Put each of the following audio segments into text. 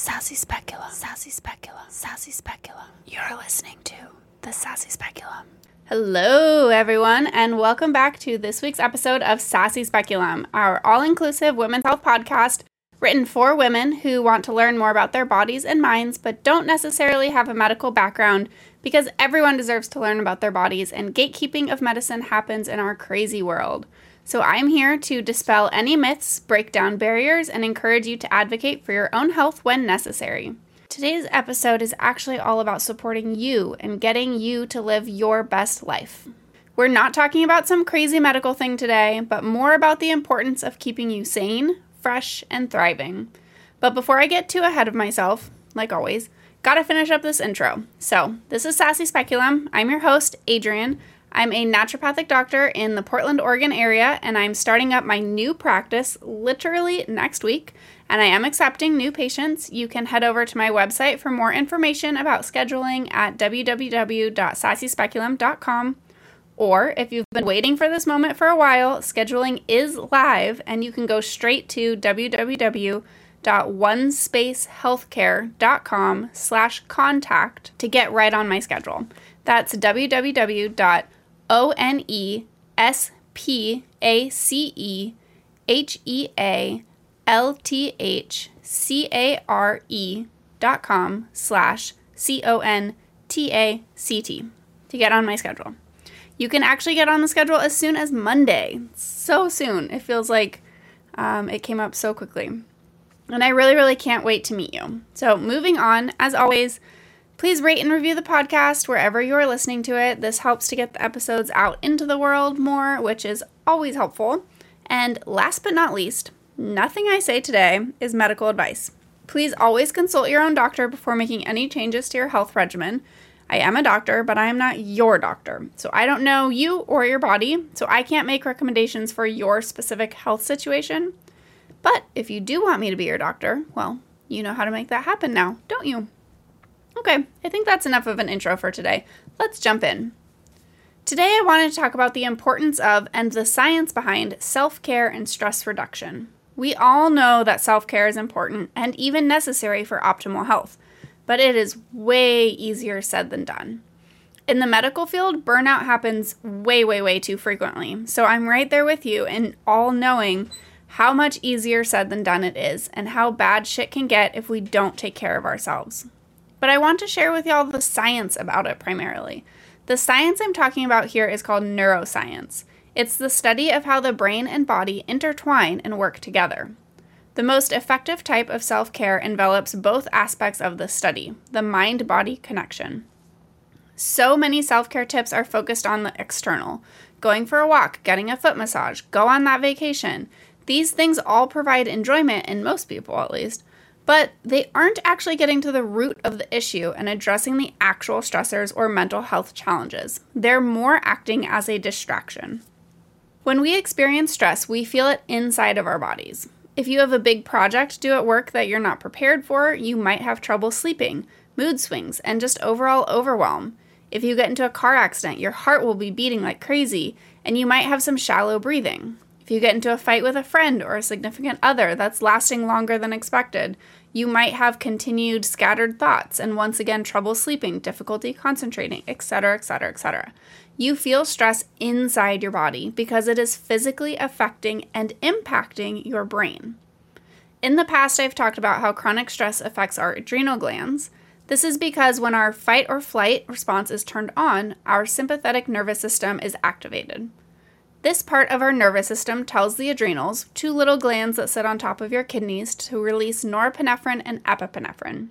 Sassy Speculum, Sassy Speculum, Sassy Speculum. You're listening to the Sassy Speculum. Hello, everyone, and welcome back to this week's episode of Sassy Speculum, our all inclusive women's health podcast written for women who want to learn more about their bodies and minds but don't necessarily have a medical background because everyone deserves to learn about their bodies, and gatekeeping of medicine happens in our crazy world. So, I'm here to dispel any myths, break down barriers, and encourage you to advocate for your own health when necessary. Today's episode is actually all about supporting you and getting you to live your best life. We're not talking about some crazy medical thing today, but more about the importance of keeping you sane, fresh, and thriving. But before I get too ahead of myself, like always, gotta finish up this intro. So, this is Sassy Speculum. I'm your host, Adrian. I'm a naturopathic doctor in the Portland, Oregon area, and I'm starting up my new practice literally next week. And I am accepting new patients. You can head over to my website for more information about scheduling at www.sassyspeculum.com. Or if you've been waiting for this moment for a while, scheduling is live and you can go straight to www.onespacehealthcare.com slash contact to get right on my schedule. That's www O N E S P A C E H E A L T H C A R E dot com slash C O N T A C T to get on my schedule. You can actually get on the schedule as soon as Monday. So soon. It feels like um, it came up so quickly. And I really, really can't wait to meet you. So, moving on, as always, Please rate and review the podcast wherever you are listening to it. This helps to get the episodes out into the world more, which is always helpful. And last but not least, nothing I say today is medical advice. Please always consult your own doctor before making any changes to your health regimen. I am a doctor, but I am not your doctor. So I don't know you or your body, so I can't make recommendations for your specific health situation. But if you do want me to be your doctor, well, you know how to make that happen now, don't you? Okay, I think that's enough of an intro for today. Let's jump in. Today, I wanted to talk about the importance of and the science behind self care and stress reduction. We all know that self care is important and even necessary for optimal health, but it is way easier said than done. In the medical field, burnout happens way, way, way too frequently. So I'm right there with you in all knowing how much easier said than done it is and how bad shit can get if we don't take care of ourselves. But I want to share with y'all the science about it primarily. The science I'm talking about here is called neuroscience. It's the study of how the brain and body intertwine and work together. The most effective type of self care envelops both aspects of the study the mind body connection. So many self care tips are focused on the external going for a walk, getting a foot massage, go on that vacation. These things all provide enjoyment, in most people at least, but they aren't actually getting to the root of the issue and addressing the actual stressors or mental health challenges. They're more acting as a distraction. When we experience stress, we feel it inside of our bodies. If you have a big project due at work that you're not prepared for, you might have trouble sleeping, mood swings, and just overall overwhelm. If you get into a car accident, your heart will be beating like crazy, and you might have some shallow breathing. If you get into a fight with a friend or a significant other that's lasting longer than expected, you might have continued scattered thoughts and once again trouble sleeping, difficulty concentrating, etc., etc., etc. You feel stress inside your body because it is physically affecting and impacting your brain. In the past, I've talked about how chronic stress affects our adrenal glands. This is because when our fight or flight response is turned on, our sympathetic nervous system is activated. This part of our nervous system tells the adrenals, two little glands that sit on top of your kidneys, to release norepinephrine and epinephrine.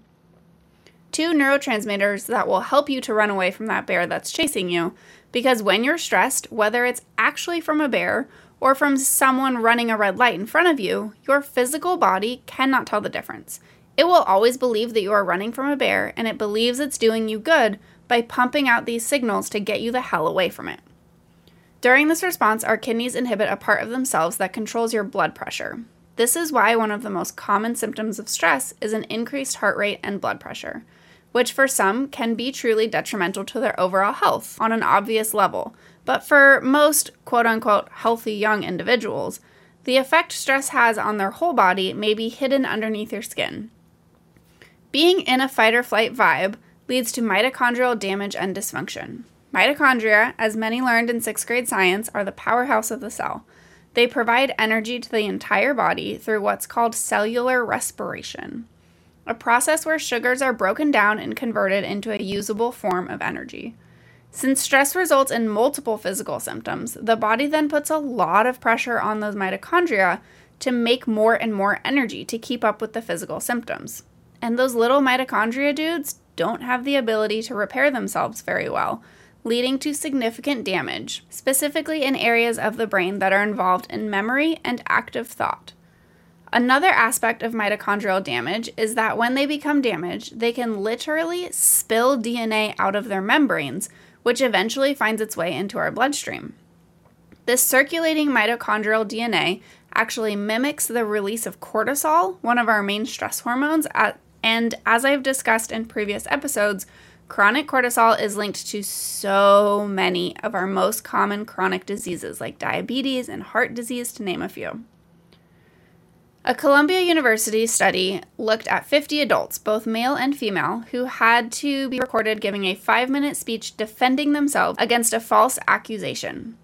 Two neurotransmitters that will help you to run away from that bear that's chasing you, because when you're stressed, whether it's actually from a bear or from someone running a red light in front of you, your physical body cannot tell the difference. It will always believe that you are running from a bear, and it believes it's doing you good by pumping out these signals to get you the hell away from it. During this response, our kidneys inhibit a part of themselves that controls your blood pressure. This is why one of the most common symptoms of stress is an increased heart rate and blood pressure, which for some can be truly detrimental to their overall health on an obvious level. But for most quote unquote healthy young individuals, the effect stress has on their whole body may be hidden underneath your skin. Being in a fight or flight vibe leads to mitochondrial damage and dysfunction. Mitochondria, as many learned in sixth grade science, are the powerhouse of the cell. They provide energy to the entire body through what's called cellular respiration, a process where sugars are broken down and converted into a usable form of energy. Since stress results in multiple physical symptoms, the body then puts a lot of pressure on those mitochondria to make more and more energy to keep up with the physical symptoms. And those little mitochondria dudes don't have the ability to repair themselves very well, leading to significant damage, specifically in areas of the brain that are involved in memory and active thought. Another aspect of mitochondrial damage is that when they become damaged, they can literally spill DNA out of their membranes, which eventually finds its way into our bloodstream. This circulating mitochondrial DNA actually mimics the release of cortisol, one of our main stress hormones, and as I've discussed in previous episodes, Chronic cortisol is linked to so many of our most common chronic diseases like diabetes and heart disease, to name a few. A Columbia University study looked at 50 adults, both male and female, who had to be recorded giving a five minute speech defending themselves against a false accusation.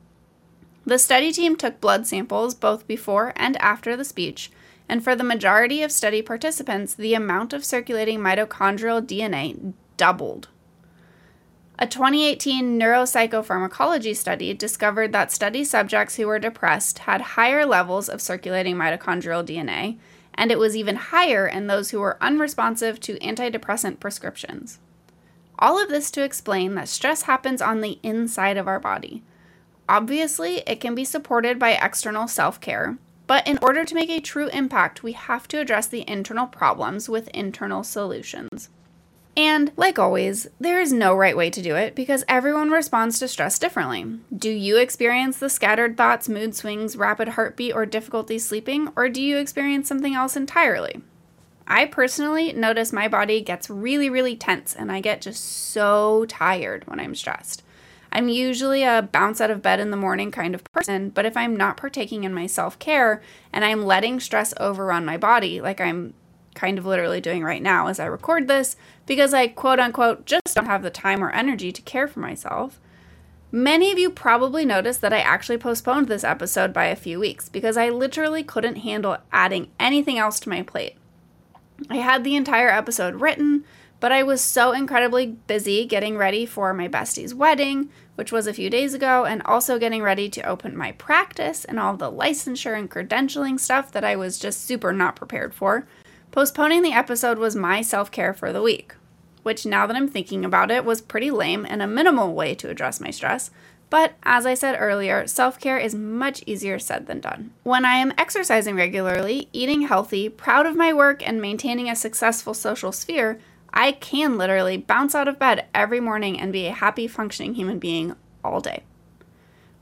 The study team took blood samples both before and after the speech, and for the majority of study participants, the amount of circulating mitochondrial DNA doubled. A 2018 neuropsychopharmacology study discovered that study subjects who were depressed had higher levels of circulating mitochondrial DNA, and it was even higher in those who were unresponsive to antidepressant prescriptions. All of this to explain that stress happens on the inside of our body. Obviously, it can be supported by external self care, but in order to make a true impact, we have to address the internal problems with internal solutions. And like always, there is no right way to do it because everyone responds to stress differently. Do you experience the scattered thoughts, mood swings, rapid heartbeat, or difficulty sleeping, or do you experience something else entirely? I personally notice my body gets really, really tense and I get just so tired when I'm stressed. I'm usually a bounce out of bed in the morning kind of person, but if I'm not partaking in my self care and I'm letting stress overrun my body, like I'm kind of literally doing right now as I record this, because I quote unquote just don't have the time or energy to care for myself. Many of you probably noticed that I actually postponed this episode by a few weeks because I literally couldn't handle adding anything else to my plate. I had the entire episode written, but I was so incredibly busy getting ready for my bestie's wedding, which was a few days ago, and also getting ready to open my practice and all the licensure and credentialing stuff that I was just super not prepared for. Postponing the episode was my self care for the week, which now that I'm thinking about it was pretty lame and a minimal way to address my stress. But as I said earlier, self care is much easier said than done. When I am exercising regularly, eating healthy, proud of my work, and maintaining a successful social sphere, I can literally bounce out of bed every morning and be a happy, functioning human being all day.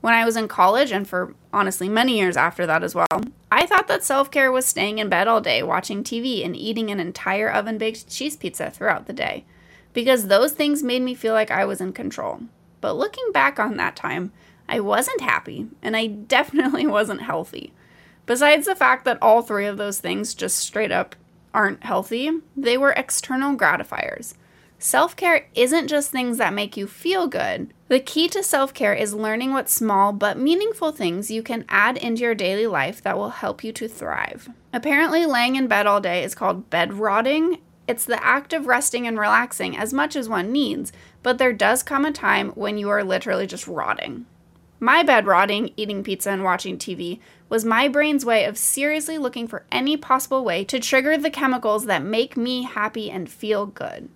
When I was in college, and for honestly many years after that as well, I thought that self care was staying in bed all day, watching TV, and eating an entire oven baked cheese pizza throughout the day, because those things made me feel like I was in control. But looking back on that time, I wasn't happy, and I definitely wasn't healthy. Besides the fact that all three of those things just straight up aren't healthy, they were external gratifiers. Self care isn't just things that make you feel good. The key to self care is learning what small but meaningful things you can add into your daily life that will help you to thrive. Apparently, laying in bed all day is called bed rotting. It's the act of resting and relaxing as much as one needs, but there does come a time when you are literally just rotting. My bed rotting, eating pizza, and watching TV was my brain's way of seriously looking for any possible way to trigger the chemicals that make me happy and feel good.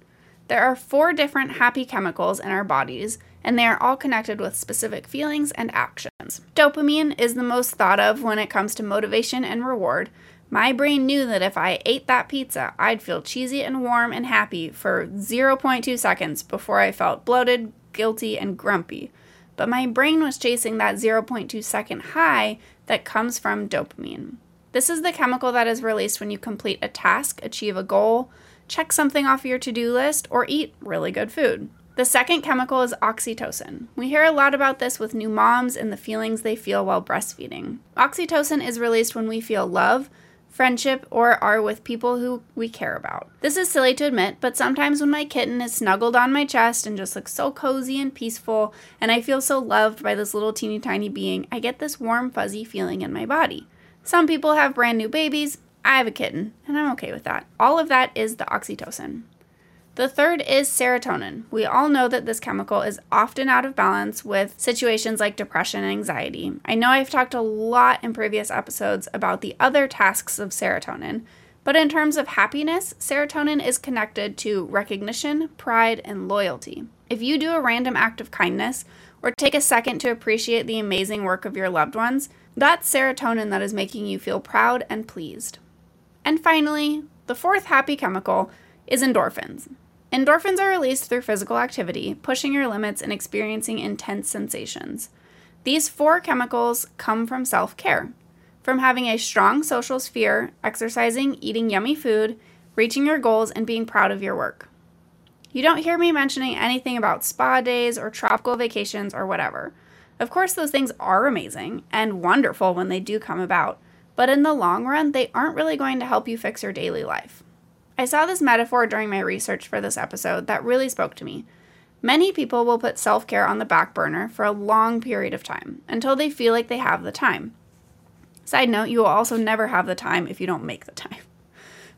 There are four different happy chemicals in our bodies, and they are all connected with specific feelings and actions. Dopamine is the most thought of when it comes to motivation and reward. My brain knew that if I ate that pizza, I'd feel cheesy and warm and happy for 0.2 seconds before I felt bloated, guilty, and grumpy. But my brain was chasing that 0.2 second high that comes from dopamine. This is the chemical that is released when you complete a task, achieve a goal, check something off your to do list, or eat really good food. The second chemical is oxytocin. We hear a lot about this with new moms and the feelings they feel while breastfeeding. Oxytocin is released when we feel love, friendship, or are with people who we care about. This is silly to admit, but sometimes when my kitten is snuggled on my chest and just looks so cozy and peaceful, and I feel so loved by this little teeny tiny being, I get this warm, fuzzy feeling in my body. Some people have brand new babies. I have a kitten, and I'm okay with that. All of that is the oxytocin. The third is serotonin. We all know that this chemical is often out of balance with situations like depression and anxiety. I know I've talked a lot in previous episodes about the other tasks of serotonin, but in terms of happiness, serotonin is connected to recognition, pride, and loyalty. If you do a random act of kindness or take a second to appreciate the amazing work of your loved ones, that's serotonin that is making you feel proud and pleased. And finally, the fourth happy chemical is endorphins. Endorphins are released through physical activity, pushing your limits and experiencing intense sensations. These four chemicals come from self care, from having a strong social sphere, exercising, eating yummy food, reaching your goals, and being proud of your work. You don't hear me mentioning anything about spa days or tropical vacations or whatever. Of course, those things are amazing and wonderful when they do come about, but in the long run, they aren't really going to help you fix your daily life. I saw this metaphor during my research for this episode that really spoke to me. Many people will put self care on the back burner for a long period of time until they feel like they have the time. Side note, you will also never have the time if you don't make the time.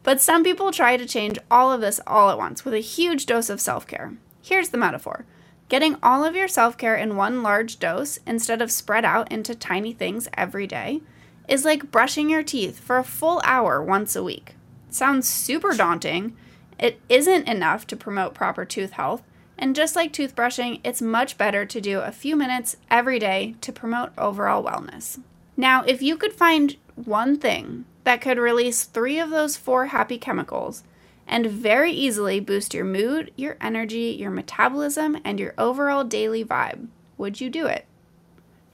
But some people try to change all of this all at once with a huge dose of self care. Here's the metaphor getting all of your self care in one large dose instead of spread out into tiny things every day is like brushing your teeth for a full hour once a week sounds super daunting. It isn't enough to promote proper tooth health, and just like toothbrushing, it's much better to do a few minutes every day to promote overall wellness. Now, if you could find one thing that could release three of those four happy chemicals and very easily boost your mood, your energy, your metabolism, and your overall daily vibe, would you do it?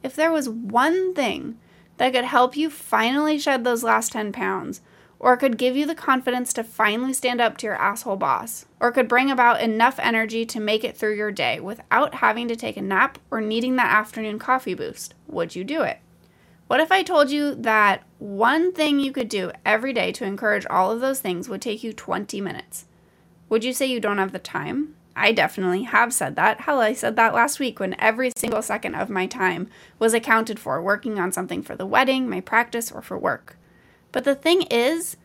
If there was one thing that could help you finally shed those last 10 pounds, or could give you the confidence to finally stand up to your asshole boss, or could bring about enough energy to make it through your day without having to take a nap or needing that afternoon coffee boost, would you do it? What if I told you that one thing you could do every day to encourage all of those things would take you 20 minutes? Would you say you don't have the time? I definitely have said that. Hell, I said that last week when every single second of my time was accounted for working on something for the wedding, my practice, or for work. But the thing is,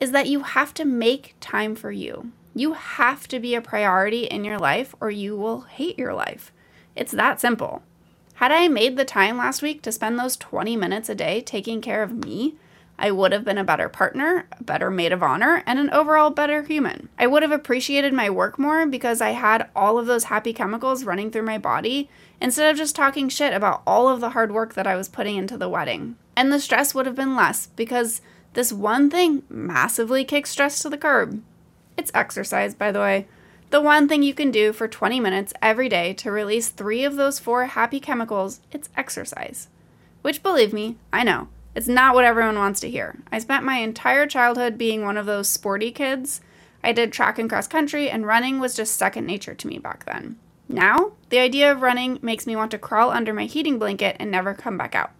is that you have to make time for you. You have to be a priority in your life or you will hate your life. It's that simple. Had I made the time last week to spend those 20 minutes a day taking care of me, I would have been a better partner, a better maid of honor, and an overall better human. I would have appreciated my work more because I had all of those happy chemicals running through my body instead of just talking shit about all of the hard work that I was putting into the wedding. And the stress would have been less because this one thing massively kicks stress to the curb. It's exercise, by the way. The one thing you can do for 20 minutes every day to release three of those four happy chemicals, it's exercise. Which, believe me, I know, it's not what everyone wants to hear. I spent my entire childhood being one of those sporty kids. I did track and cross country, and running was just second nature to me back then. Now, the idea of running makes me want to crawl under my heating blanket and never come back out.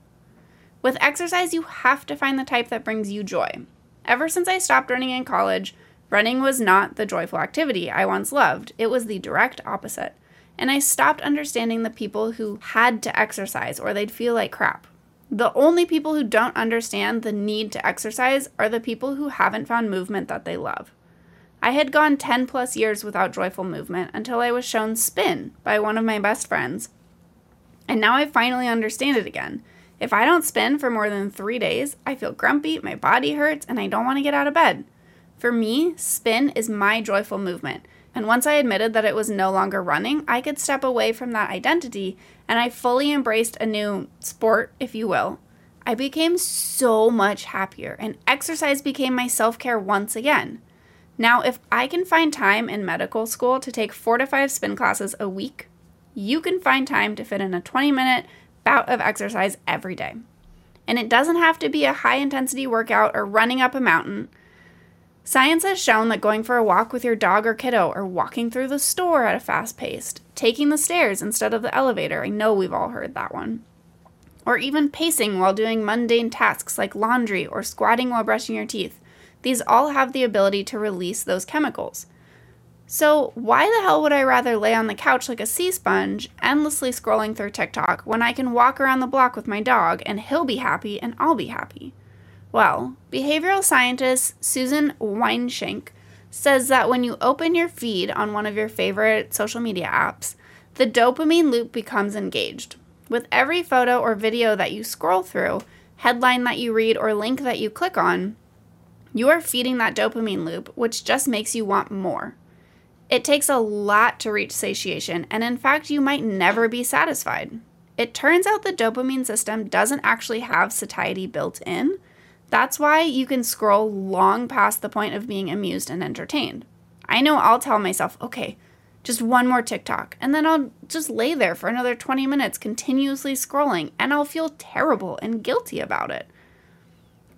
With exercise, you have to find the type that brings you joy. Ever since I stopped running in college, running was not the joyful activity I once loved, it was the direct opposite. And I stopped understanding the people who had to exercise or they'd feel like crap. The only people who don't understand the need to exercise are the people who haven't found movement that they love. I had gone 10 plus years without joyful movement until I was shown spin by one of my best friends. And now I finally understand it again. If I don't spin for more than three days, I feel grumpy, my body hurts, and I don't want to get out of bed. For me, spin is my joyful movement. And once I admitted that it was no longer running, I could step away from that identity and I fully embraced a new sport, if you will. I became so much happier, and exercise became my self care once again. Now, if I can find time in medical school to take four to five spin classes a week, you can find time to fit in a 20 minute bout of exercise every day. And it doesn't have to be a high intensity workout or running up a mountain. Science has shown that going for a walk with your dog or kiddo, or walking through the store at a fast pace, taking the stairs instead of the elevator, I know we've all heard that one, or even pacing while doing mundane tasks like laundry or squatting while brushing your teeth. These all have the ability to release those chemicals. So, why the hell would I rather lay on the couch like a sea sponge, endlessly scrolling through TikTok, when I can walk around the block with my dog and he'll be happy and I'll be happy? Well, behavioral scientist Susan Weinschenk says that when you open your feed on one of your favorite social media apps, the dopamine loop becomes engaged. With every photo or video that you scroll through, headline that you read, or link that you click on, you are feeding that dopamine loop, which just makes you want more. It takes a lot to reach satiation, and in fact, you might never be satisfied. It turns out the dopamine system doesn't actually have satiety built in. That's why you can scroll long past the point of being amused and entertained. I know I'll tell myself, okay, just one more TikTok, and then I'll just lay there for another 20 minutes continuously scrolling, and I'll feel terrible and guilty about it.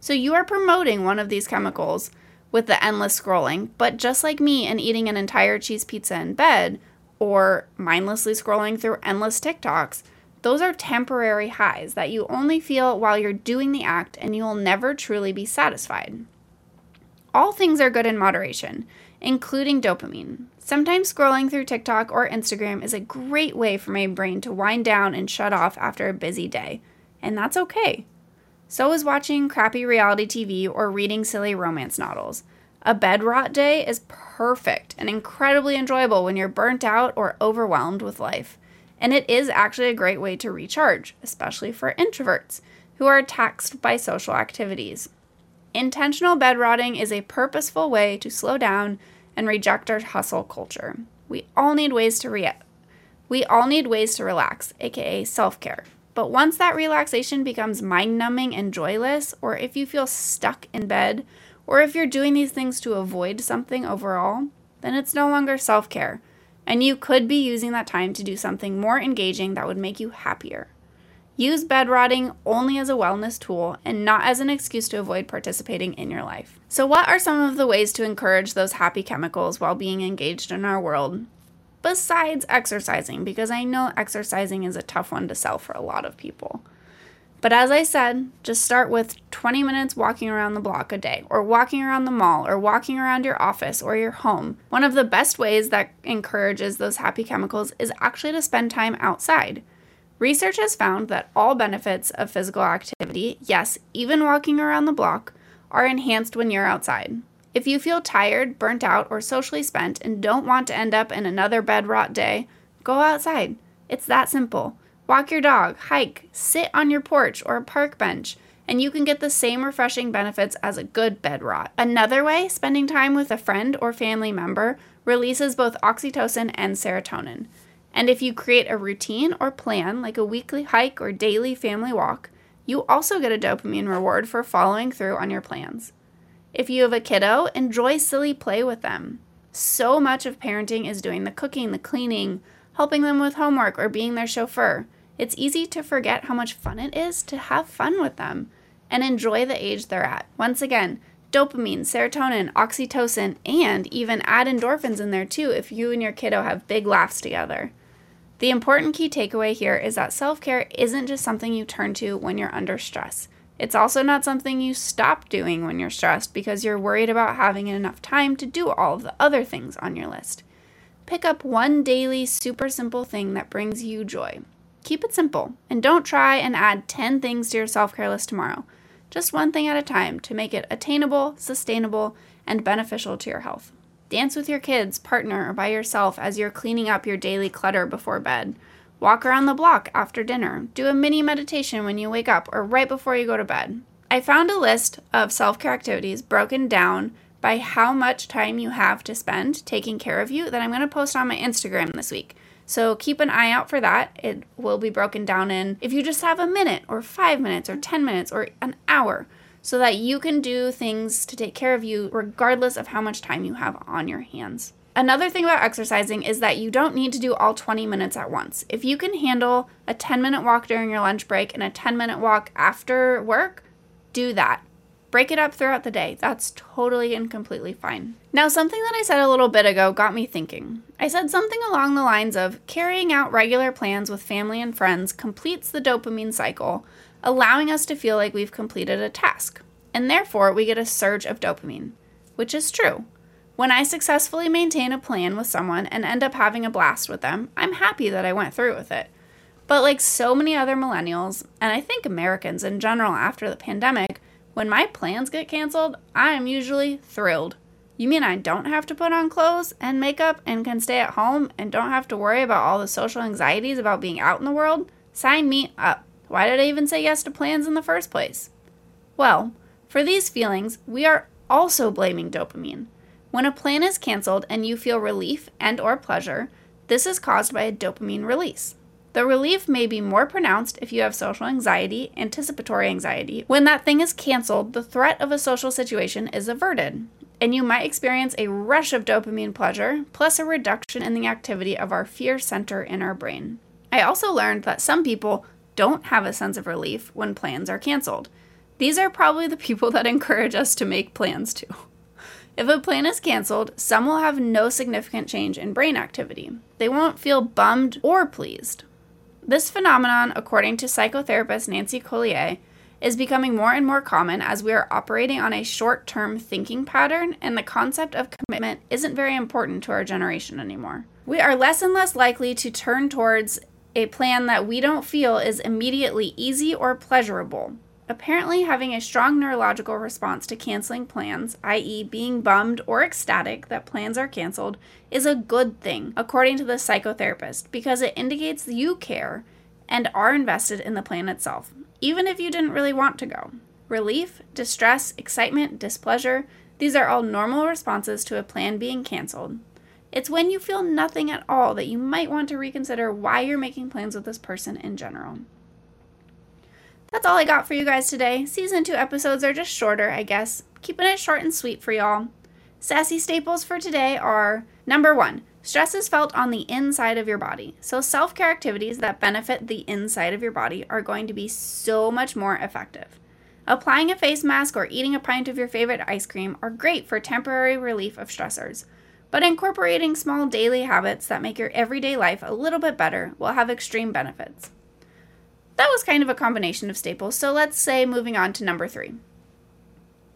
So, you are promoting one of these chemicals with the endless scrolling. But just like me and eating an entire cheese pizza in bed or mindlessly scrolling through endless TikToks, those are temporary highs that you only feel while you're doing the act and you will never truly be satisfied. All things are good in moderation, including dopamine. Sometimes scrolling through TikTok or Instagram is a great way for my brain to wind down and shut off after a busy day, and that's okay. So is watching crappy reality TV or reading silly romance novels. A bed rot day is perfect and incredibly enjoyable when you're burnt out or overwhelmed with life. And it is actually a great way to recharge, especially for introverts who are taxed by social activities. Intentional bed rotting is a purposeful way to slow down and reject our hustle culture. We all need ways to re- we all need ways to relax, aka self-care. But once that relaxation becomes mind numbing and joyless, or if you feel stuck in bed, or if you're doing these things to avoid something overall, then it's no longer self care. And you could be using that time to do something more engaging that would make you happier. Use bed rotting only as a wellness tool and not as an excuse to avoid participating in your life. So, what are some of the ways to encourage those happy chemicals while being engaged in our world? besides exercising, because I know exercising is a tough one to sell for a lot of people. But as I said, just start with 20 minutes walking around the block a day, or walking around the mall, or walking around your office or your home. One of the best ways that encourages those happy chemicals is actually to spend time outside. Research has found that all benefits of physical activity, yes, even walking around the block, are enhanced when you're outside. If you feel tired, burnt out, or socially spent and don't want to end up in another bed rot day, go outside. It's that simple. Walk your dog, hike, sit on your porch or a park bench, and you can get the same refreshing benefits as a good bed rot. Another way, spending time with a friend or family member releases both oxytocin and serotonin. And if you create a routine or plan, like a weekly hike or daily family walk, you also get a dopamine reward for following through on your plans. If you have a kiddo, enjoy silly play with them. So much of parenting is doing the cooking, the cleaning, helping them with homework, or being their chauffeur. It's easy to forget how much fun it is to have fun with them and enjoy the age they're at. Once again, dopamine, serotonin, oxytocin, and even add endorphins in there too if you and your kiddo have big laughs together. The important key takeaway here is that self care isn't just something you turn to when you're under stress. It's also not something you stop doing when you're stressed because you're worried about having enough time to do all of the other things on your list. Pick up one daily, super simple thing that brings you joy. Keep it simple and don't try and add 10 things to your self care list tomorrow. Just one thing at a time to make it attainable, sustainable, and beneficial to your health. Dance with your kids, partner, or by yourself as you're cleaning up your daily clutter before bed. Walk around the block after dinner. Do a mini meditation when you wake up or right before you go to bed. I found a list of self care activities broken down by how much time you have to spend taking care of you that I'm going to post on my Instagram this week. So keep an eye out for that. It will be broken down in if you just have a minute or five minutes or 10 minutes or an hour so that you can do things to take care of you regardless of how much time you have on your hands. Another thing about exercising is that you don't need to do all 20 minutes at once. If you can handle a 10 minute walk during your lunch break and a 10 minute walk after work, do that. Break it up throughout the day. That's totally and completely fine. Now, something that I said a little bit ago got me thinking. I said something along the lines of carrying out regular plans with family and friends completes the dopamine cycle, allowing us to feel like we've completed a task, and therefore we get a surge of dopamine, which is true. When I successfully maintain a plan with someone and end up having a blast with them, I'm happy that I went through with it. But like so many other millennials, and I think Americans in general after the pandemic, when my plans get canceled, I am usually thrilled. You mean I don't have to put on clothes and makeup and can stay at home and don't have to worry about all the social anxieties about being out in the world? Sign me up. Why did I even say yes to plans in the first place? Well, for these feelings, we are also blaming dopamine. When a plan is canceled and you feel relief and or pleasure, this is caused by a dopamine release. The relief may be more pronounced if you have social anxiety, anticipatory anxiety. When that thing is canceled, the threat of a social situation is averted, and you might experience a rush of dopamine pleasure, plus a reduction in the activity of our fear center in our brain. I also learned that some people don't have a sense of relief when plans are canceled. These are probably the people that encourage us to make plans too. If a plan is canceled, some will have no significant change in brain activity. They won't feel bummed or pleased. This phenomenon, according to psychotherapist Nancy Collier, is becoming more and more common as we are operating on a short term thinking pattern, and the concept of commitment isn't very important to our generation anymore. We are less and less likely to turn towards a plan that we don't feel is immediately easy or pleasurable. Apparently, having a strong neurological response to canceling plans, i.e., being bummed or ecstatic that plans are canceled, is a good thing, according to the psychotherapist, because it indicates you care and are invested in the plan itself, even if you didn't really want to go. Relief, distress, excitement, displeasure, these are all normal responses to a plan being canceled. It's when you feel nothing at all that you might want to reconsider why you're making plans with this person in general. That's all I got for you guys today. Season 2 episodes are just shorter, I guess. Keeping it short and sweet for y'all. Sassy staples for today are number one, stress is felt on the inside of your body. So, self care activities that benefit the inside of your body are going to be so much more effective. Applying a face mask or eating a pint of your favorite ice cream are great for temporary relief of stressors, but incorporating small daily habits that make your everyday life a little bit better will have extreme benefits. That was kind of a combination of staples, so let's say moving on to number three.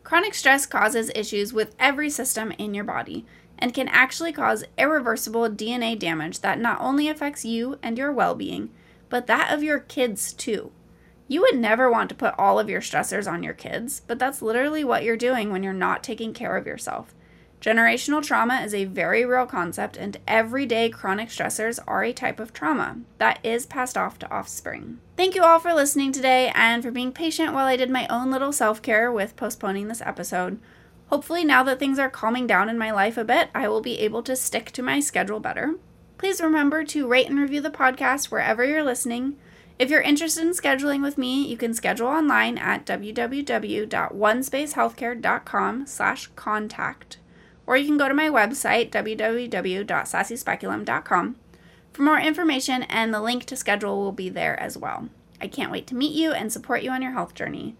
Chronic stress causes issues with every system in your body and can actually cause irreversible DNA damage that not only affects you and your well being, but that of your kids too. You would never want to put all of your stressors on your kids, but that's literally what you're doing when you're not taking care of yourself. Generational trauma is a very real concept, and everyday chronic stressors are a type of trauma that is passed off to offspring. Thank you all for listening today and for being patient while I did my own little self care with postponing this episode. Hopefully, now that things are calming down in my life a bit, I will be able to stick to my schedule better. Please remember to rate and review the podcast wherever you're listening. If you're interested in scheduling with me, you can schedule online at www.onespacehealthcare.com slash contact or you can go to my website, www.sassyspeculum.com, for more information, and the link to schedule will be there as well. I can't wait to meet you and support you on your health journey.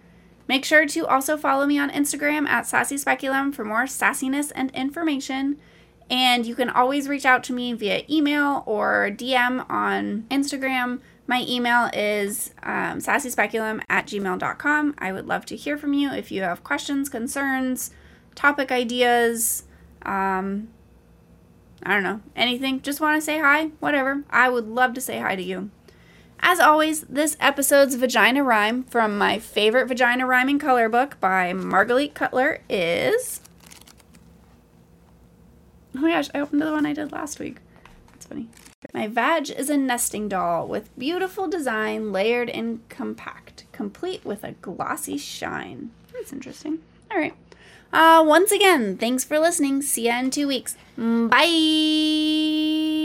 Make sure to also follow me on Instagram at Sassy Speculum for more sassiness and information. And you can always reach out to me via email or DM on Instagram. My email is um, sassyspeculum at gmail.com. I would love to hear from you if you have questions, concerns, topic ideas, um, I don't know, anything. Just want to say hi, whatever. I would love to say hi to you. As always, this episode's Vagina Rhyme from my favorite vagina rhyming color book by Margalit Cutler is. Oh my gosh, I opened the one I did last week. That's funny. My vag is a nesting doll with beautiful design, layered and compact, complete with a glossy shine. That's interesting. All right. Uh, once again, thanks for listening. See ya in two weeks. Bye.